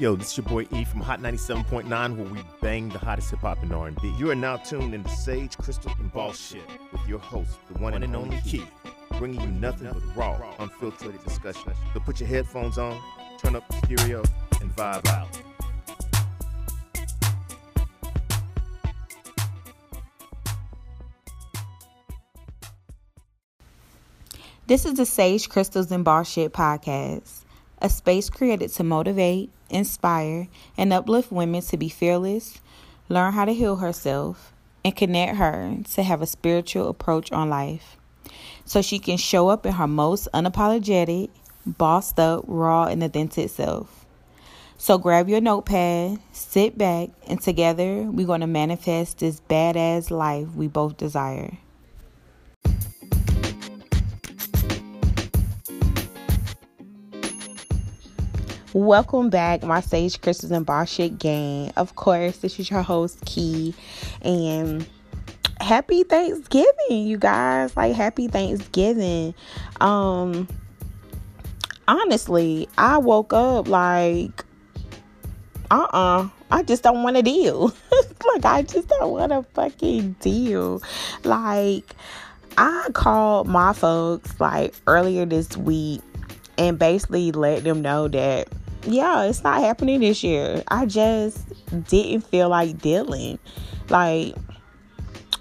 Yo, this is your boy E from Hot 97.9, where we bang the hottest hip hop and R&B. You are now tuned into Sage, Crystal, and Bullshit with your host, the one and only Ke, bringing you nothing but raw, unfiltered discussion. So put your headphones on, turn up the stereo, and vibe out. This is the Sage Crystals and Bullshit podcast, a space created to motivate, inspire, and uplift women to be fearless, learn how to heal herself, and connect her to have a spiritual approach on life so she can show up in her most unapologetic, bossed up, raw, and authentic self. So grab your notepad, sit back, and together we're going to manifest this badass life we both desire. Welcome back, my Sage Crystals and Bullshit gang. Of course, this is your host, Ke, and happy Thanksgiving, you guys. Like, happy Thanksgiving. Um, honestly, I woke up like, uh uh-uh, uh I just don't want to deal. like, I just don't want to fucking deal. Like, I called my folks like earlier this week and basically let them know that yeah, it's not happening this year. I just didn't feel like dealing. Like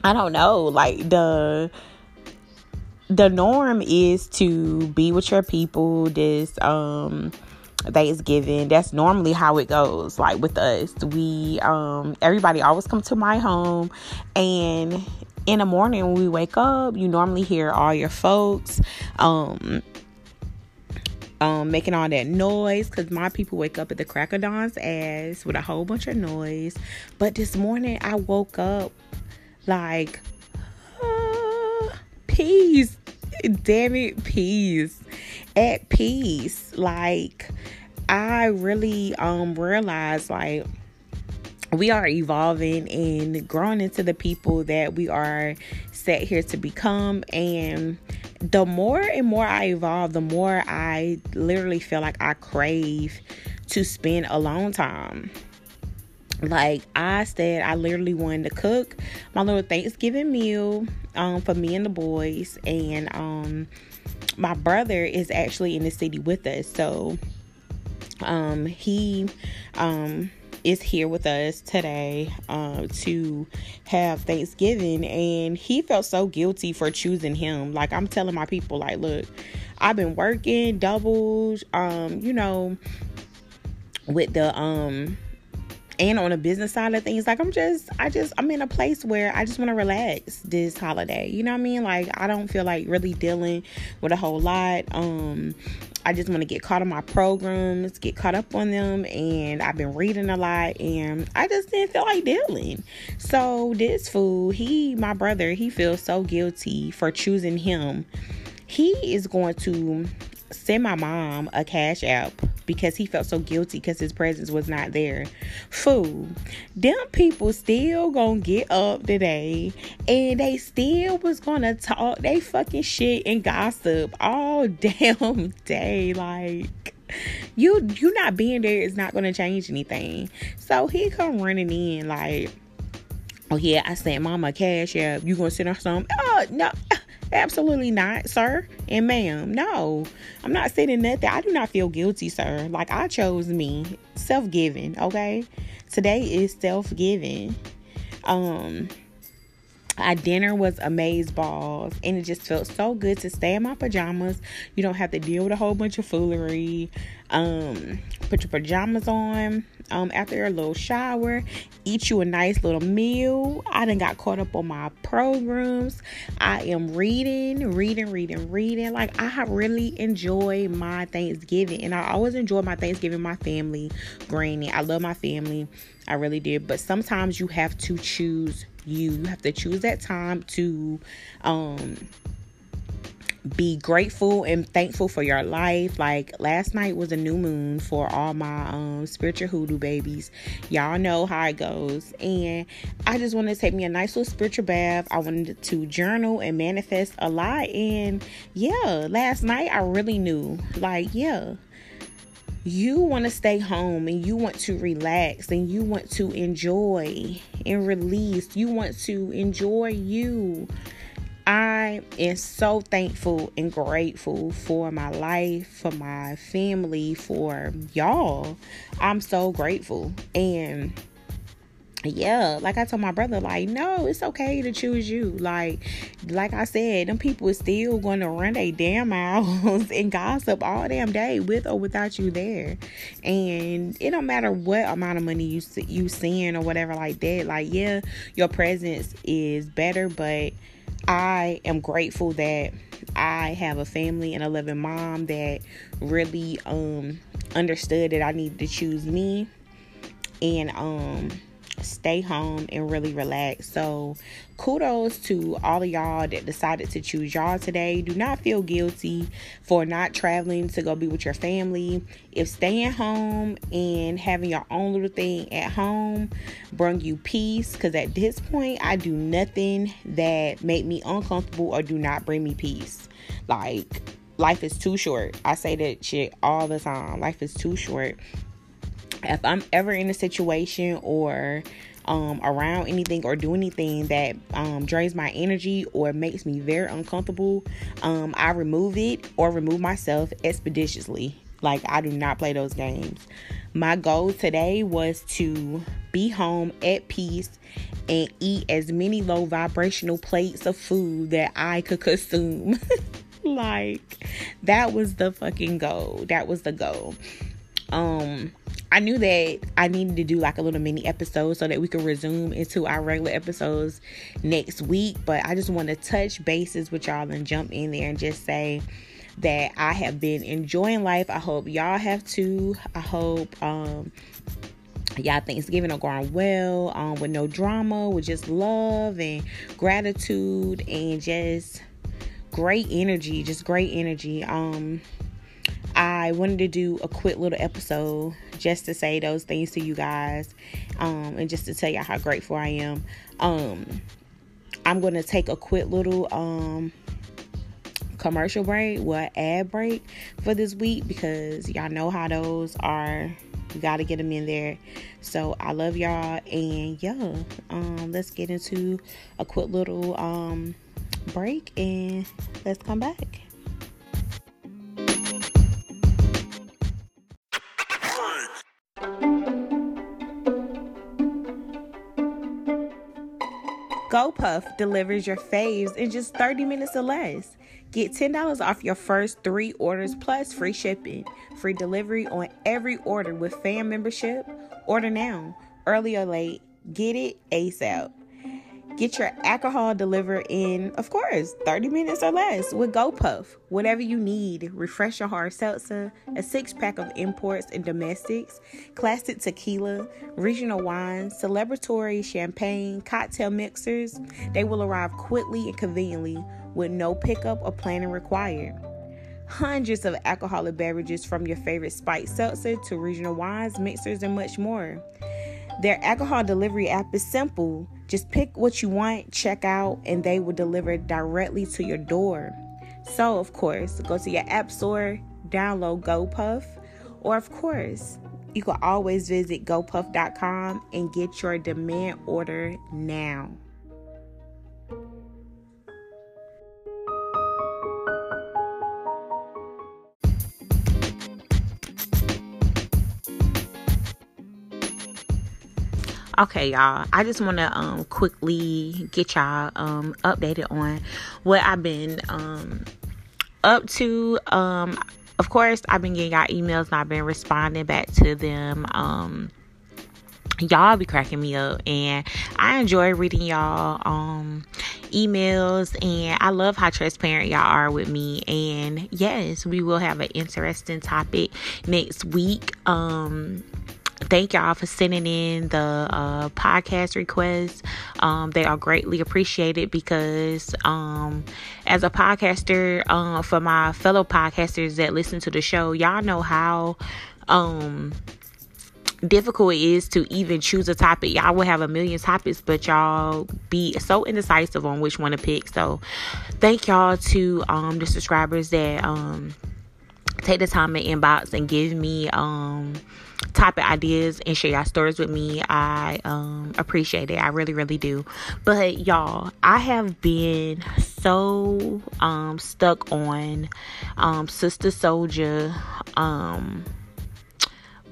I don't know, like the the norm is to be with your people this um Thanksgiving. That's normally how it goes. Like with us, we um everybody always come to my home and in the morning when we wake up, you normally hear all your folks um um, making all that noise because my people wake up at the crack of dawn's ass with a whole bunch of noise. But this morning I woke up like, uh, peace. Damn it, peace. At peace. Like, I really um realized like we are evolving and growing into the people that we are set here to become and the more and more I evolve, the more I literally feel like I crave to spend alone time. Like I said, I literally wanted to cook my little Thanksgiving meal um, for me and the boys, and um, my brother is actually in the city with us, so um, he um, is here with us today uh, to have Thanksgiving, and he felt so guilty for choosing him. Like I'm telling my people, like, look, I've been working doubles, um, you know, with the um and on the business side of things like i'm just i just i'm in a place where i just want to relax this holiday. You know what i mean? Like i don't feel like really dealing with a whole lot. Um I just want to get caught on my programs, get caught up on them, and I've been reading a lot, and I just didn't feel like dealing. So this fool, he, my brother, he feels so guilty for choosing him. He is going to send my mom a cash app because he felt so guilty because his presence was not there. Fool, them people still gonna get up today and they still was gonna talk they fucking shit and gossip all damn day. Like you you not being there is not gonna change anything. So he come running in like Oh yeah, I sent mama cash app. You gonna send her some? Oh no. Absolutely not, sir and ma'am. No, I'm not saying nothing. I do not feel guilty, sir. Like I chose me, self giving. Okay, today is self giving. Um, our dinner was amaze balls, and it just felt so good to stay in my pajamas. You don't have to deal with a whole bunch of foolery. Um, put your pajamas on. Um, after a little shower, eat you a nice little meal. I done got caught up on my programs. I am reading, reading, reading, reading. Like I really enjoy my Thanksgiving, and I always enjoy my Thanksgiving. My family, granny. I love my family. I really did. But sometimes you have to choose you. Have to choose that time to um be grateful and thankful for your life. Like last night was a new moon for all my um spiritual hoodoo babies. Y'all know how it goes. And I just wanted to take me a nice little spiritual bath. I wanted to journal and manifest a lot. And yeah, last night I really knew. Like, yeah you want to stay home and you want to relax and you want to enjoy and release, you want to enjoy you. I am so thankful and grateful for my life, for my family, for y'all. I'm so grateful. And yeah, like I told my brother, like, no, it's okay to choose you. Like, like I said, them people is still going to run a damn mouths and gossip all damn day with or without you there. And it don't matter what amount of money you you send or whatever like that. Like, yeah, your presence is better, but I am grateful that I have a family and a loving mom that really um understood that I needed to choose me and um stay home and really relax. So, kudos to all of y'all that decided to choose y'all today. Do not feel guilty for not traveling to go be with your family. If staying home and having your own little thing at home bring you peace, because at this point, I do nothing that make me uncomfortable or do not bring me peace. Like, life is too short. I say that shit all the time. Life is too short if I'm ever in a situation or um, around anything or do anything that um, drains my energy or makes me very uncomfortable, um, I remove it or remove myself expeditiously. Like, I do not play those games. My goal today was to be home at peace and eat as many low vibrational plates of food that I could consume. like, that was the fucking goal. That was the goal. Um, I knew that I needed to do like a little mini episode so that we could resume into our regular episodes next week. But I just want to touch bases with y'all and jump in there and just say that I have been enjoying life. I hope y'all have too. I hope um y'all Thanksgiving are going well, um, with no drama, with just love and gratitude and just great energy, just great energy. Um I wanted to do a quick little episode just to say those things to you guys um, and just to tell y'all how grateful I am. Um, I'm going to take a quick little um, commercial break, what ad break for this week because y'all know how those are. You got to get them in there. So I love y'all. And yeah, um, let's get into a quick little um, break and let's come back. GoPuff delivers your faves in just 30 minutes or less. Get $10 off your first three orders plus free shipping. Free delivery on every order with fan membership. Order now. Early or late, get it ASAP. Get your alcohol delivered in, of course, 30 minutes or less with GoPuff. Whatever you need, refresh your hard seltzer, a six pack of imports and domestics, classic tequila, regional wines, celebratory champagne, cocktail mixers. They will arrive quickly and conveniently with no pickup or planning required. Hundreds of alcoholic beverages from your favorite spiked seltzer to regional wines, mixers, and much more. Their alcohol delivery app is simple. Just pick what you want, check out, and they will deliver directly to your door. So, of course, go to your app store, download GoPuff, or of course, you can always visit gopuff.com and get your demand order now. Okay, y'all. I just want to um quickly get y'all um updated on what I've been um up to. Um of course, I've been getting y'all emails and I've been responding back to them. Um y'all be cracking me up and I enjoy reading y'all um emails and I love how transparent y'all are with me and yes we will have an interesting topic next week um thank y'all for sending in the uh, podcast requests. Um, they are greatly appreciated because, um, as a podcaster, uh, for my fellow podcasters that listen to the show, y'all know how um, difficult it is to even choose a topic. Y'all will have a million topics, but y'all be so indecisive on which one to pick. So, thank y'all to um, the subscribers that take the time to inbox and give me um topic ideas and share your stories with me. I um, appreciate it. I really, really do. But y'all, I have been so um, stuck on um, Sister Souljah um,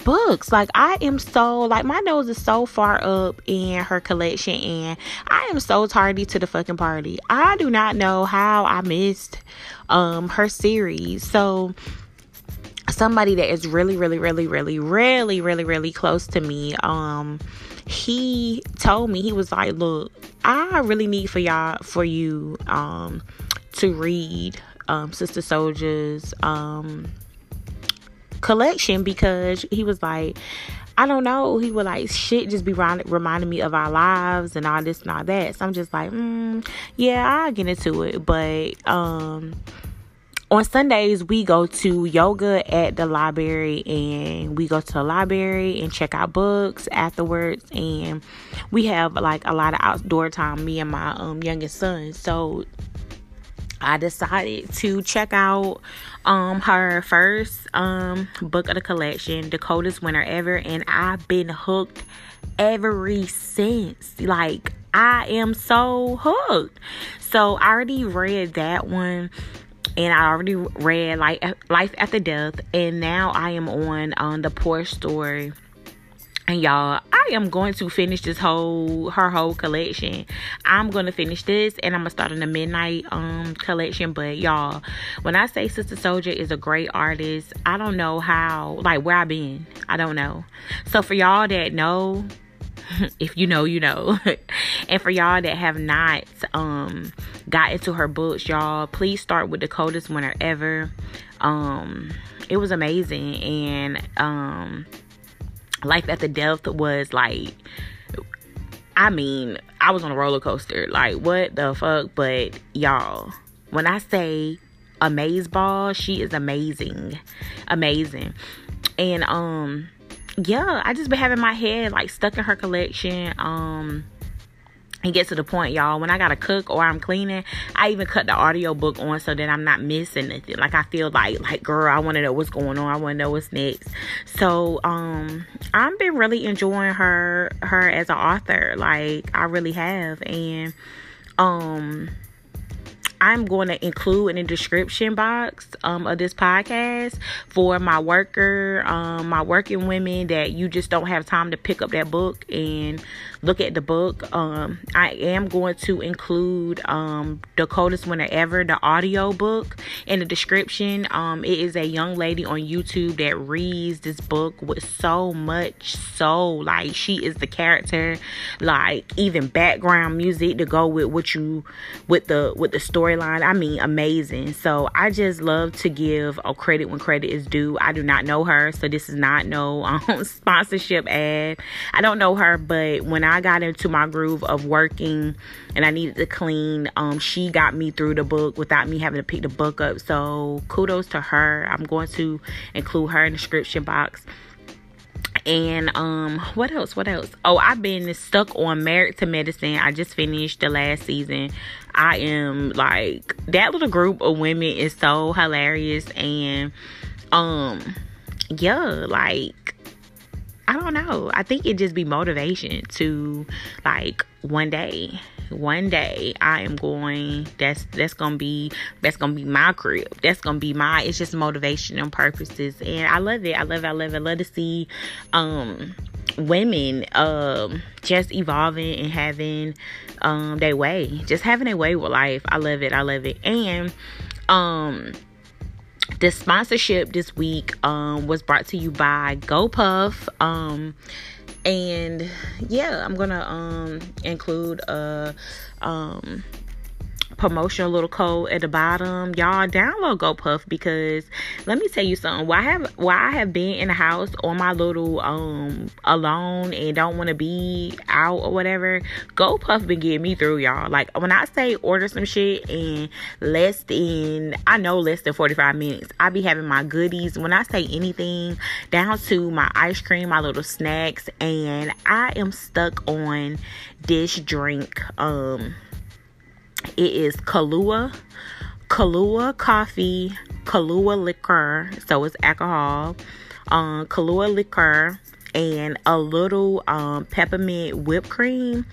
books. Like I am so like my nose is so far up in her collection and I am so tardy to the fucking party. I do not know how I missed um her series. So somebody that is really really really really really really really close to me um he told me he was like look i really need for y'all for you um to read um sister Souljah's um collection because he was like I don't know. He would like shit just be reminding me of our lives and all this and all that. So I'm just like, mm, yeah, I'll get into it. But um on Sundays, we go to yoga at the library and we go to the library and check out books afterwards. And we have like a lot of outdoor time, me and my um, youngest son. So I decided to check out um her first um book of the collection, the coldest winter ever, and I've been hooked ever since. Like I am so hooked. So I already read that one and I already read like Life After Death, and now I am on on the Poor Story. And y'all, I am going to finish this whole her whole collection. I'm gonna finish this and I'm gonna start on the midnight um collection. But y'all, when I say Sister Souljah is a great artist, I don't know how like where I've been. I don't know. So for y'all that know, if you know, you know. and for y'all that have not um got into her books, y'all, please start with the coldest winter ever. Um it was amazing and um Life the Death was like I mean, I was on a roller coaster. Like what the fuck? But y'all, when I say amaze ball, she is amazing. Amazing. And um yeah, I just been having my head like stuck in her collection. Um and get to the point, y'all. When I gotta cook or I'm cleaning, I even cut the audio book on so that I'm not missing anything. Like I feel like, like girl, I want to know what's going on. I want to know what's next. So, um, I've been really enjoying her, her as an author. Like I really have, and um, I'm going to include in the description box um, of this podcast for my worker, um, my working women that you just don't have time to pick up that book and look at the book. Um, I am going to include um, the ever, the audio book in the description. Um, it is a young lady on YouTube that reads this book with so much soul. Like she is the character, like even background music to go with what you with the with the storyline. I mean, amazing. So I just love to give a credit when credit is due. I do not know her, so this is not no um, sponsorship ad. I don't know her, but when I I got into my groove of working and I needed to clean, um, she got me through the book without me having to pick the book up. So kudos to her. I'm going to include her in the description box. And um, what else? What else? Oh, I've been stuck on Married to Medicine. I just finished the last season. I am like that little group of women is so hilarious and um yeah, like I don't know. I think it just be motivation to like one day, one day I am going that's that's gonna be that's gonna be my crib. That's gonna be my it's just motivation and purposes. And I love it. I love it. I love it. I love to see um women um just evolving and having um their way. Just having their way with life. I love it. I love it. And um the sponsorship this week um, was brought to you by GoPuff. Um, and yeah, I'm gonna um, include a um, promotional little code at the bottom. Y'all download GoPuff because let me tell you something. Why have why I have been in the house on my little um alone and don't want to be out or whatever. GoPuff been getting me through, y'all. Like when I say order some shit in less than I know less than 45 minutes, I be having my goodies. When I say anything, down to my ice cream, my little snacks, and I am stuck on this drink. Um it is Kahlua Kahlua coffee, Kahlua liquor, so it's alcohol, um, Kahlua liquor, and a little um, peppermint whipped cream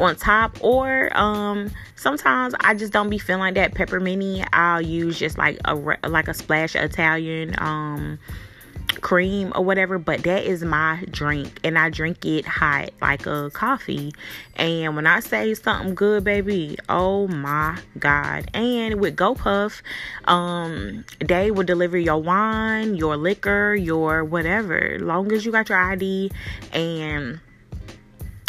on top or um sometimes i just don't be feeling like that pepperminty. I'll use just like a like a splash of italian um cream or whatever, but that is my drink and I drink it hot like a coffee. And when I say something good, baby, oh my god. And with GoPuff, um, they will deliver your wine, your liquor, your whatever, long as you got your ID and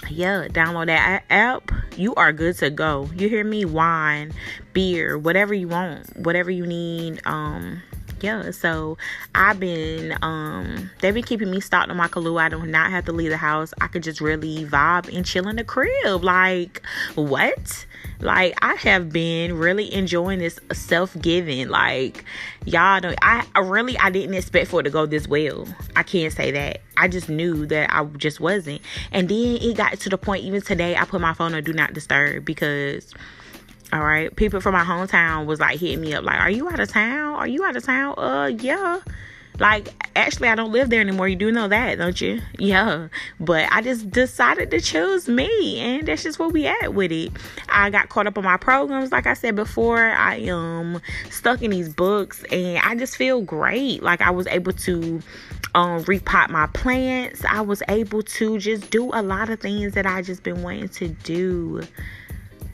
yeah, download that app. You are good to go. You hear me? Wine, beer, whatever you want, whatever you need. Um, yeah, so I've been um they've been keeping me stocked on my Kahlua. I do not have to leave the house. I could just really vibe and chill in the crib. Like what? Like I have been really enjoying this self-giving. Like y'all know I, I really I didn't expect for it to go this well. I can't say that. I just knew that I just wasn't. And then it got to the point even today I put my phone on do not disturb because all right. People from my hometown was like hitting me up, like, Are you out of town? Are you out of town? Uh, yeah. Like, actually, I don't live there anymore. You do know that, don't you? Yeah. But I just decided to choose me, and that's just where we at with it. I got caught up on my programs, like I said before. I um stuck in these books, and I just feel great. Like I was able to um repot my plants. I was able to just do a lot of things that I just been wanting to do.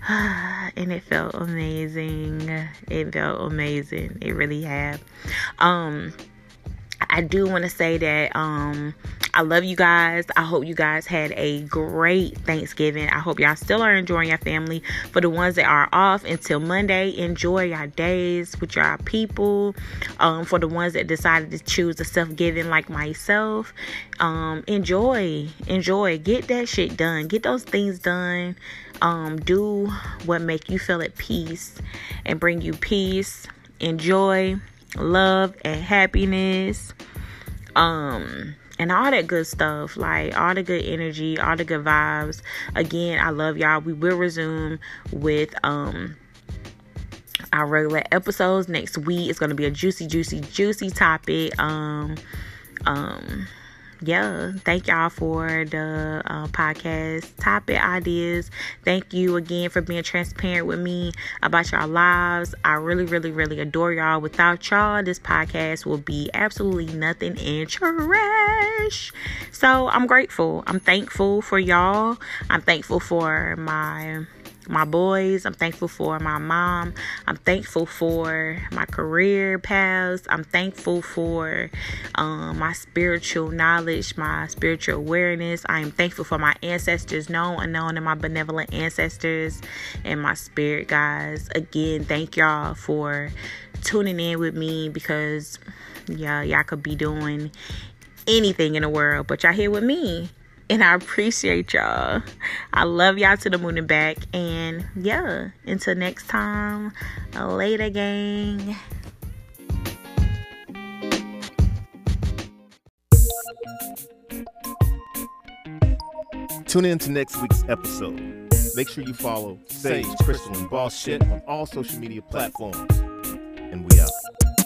and it felt amazing. It felt amazing. It really had. Um I do want to say that um I love you guys. I hope you guys had a great Thanksgiving. I hope y'all still are enjoying your family. For the ones that are off until Monday, enjoy your days with your people. Um, for the ones that decided to choose a self-giving like myself, um, enjoy, enjoy, get that shit done, get those things done. Um, do what make you feel at peace and bring you peace, enjoy, love, and happiness. Um and all that good stuff like all the good energy all the good vibes. Again i love y'all. We will resume with um our regular episodes next week. It's gonna be a juicy juicy juicy topic. Um um yeah, thank y'all for the uh, podcast topic ideas. Thank you again for being transparent with me about y'all lives. I really, really, really adore y'all. Without y'all, this podcast will be absolutely nothing and trash. So I'm grateful. I'm thankful for y'all. I'm thankful for my my boys. I'm thankful for my mom. I'm thankful for my career paths. I'm thankful for um, my spiritual knowledge, my spiritual awareness. I am thankful for my ancestors, known, and unknown, and my benevolent ancestors and my spirit guys. Again, thank y'all for tuning in with me because yeah, y'all could be doing anything in the world, but y'all here with me and I appreciate y'all. I love y'all to the moon and back. And yeah, until next time, later, gang. Tune in to next week's episode. Make sure you follow Sage, Crystal, and Boss Shit on all social media platforms. And we out.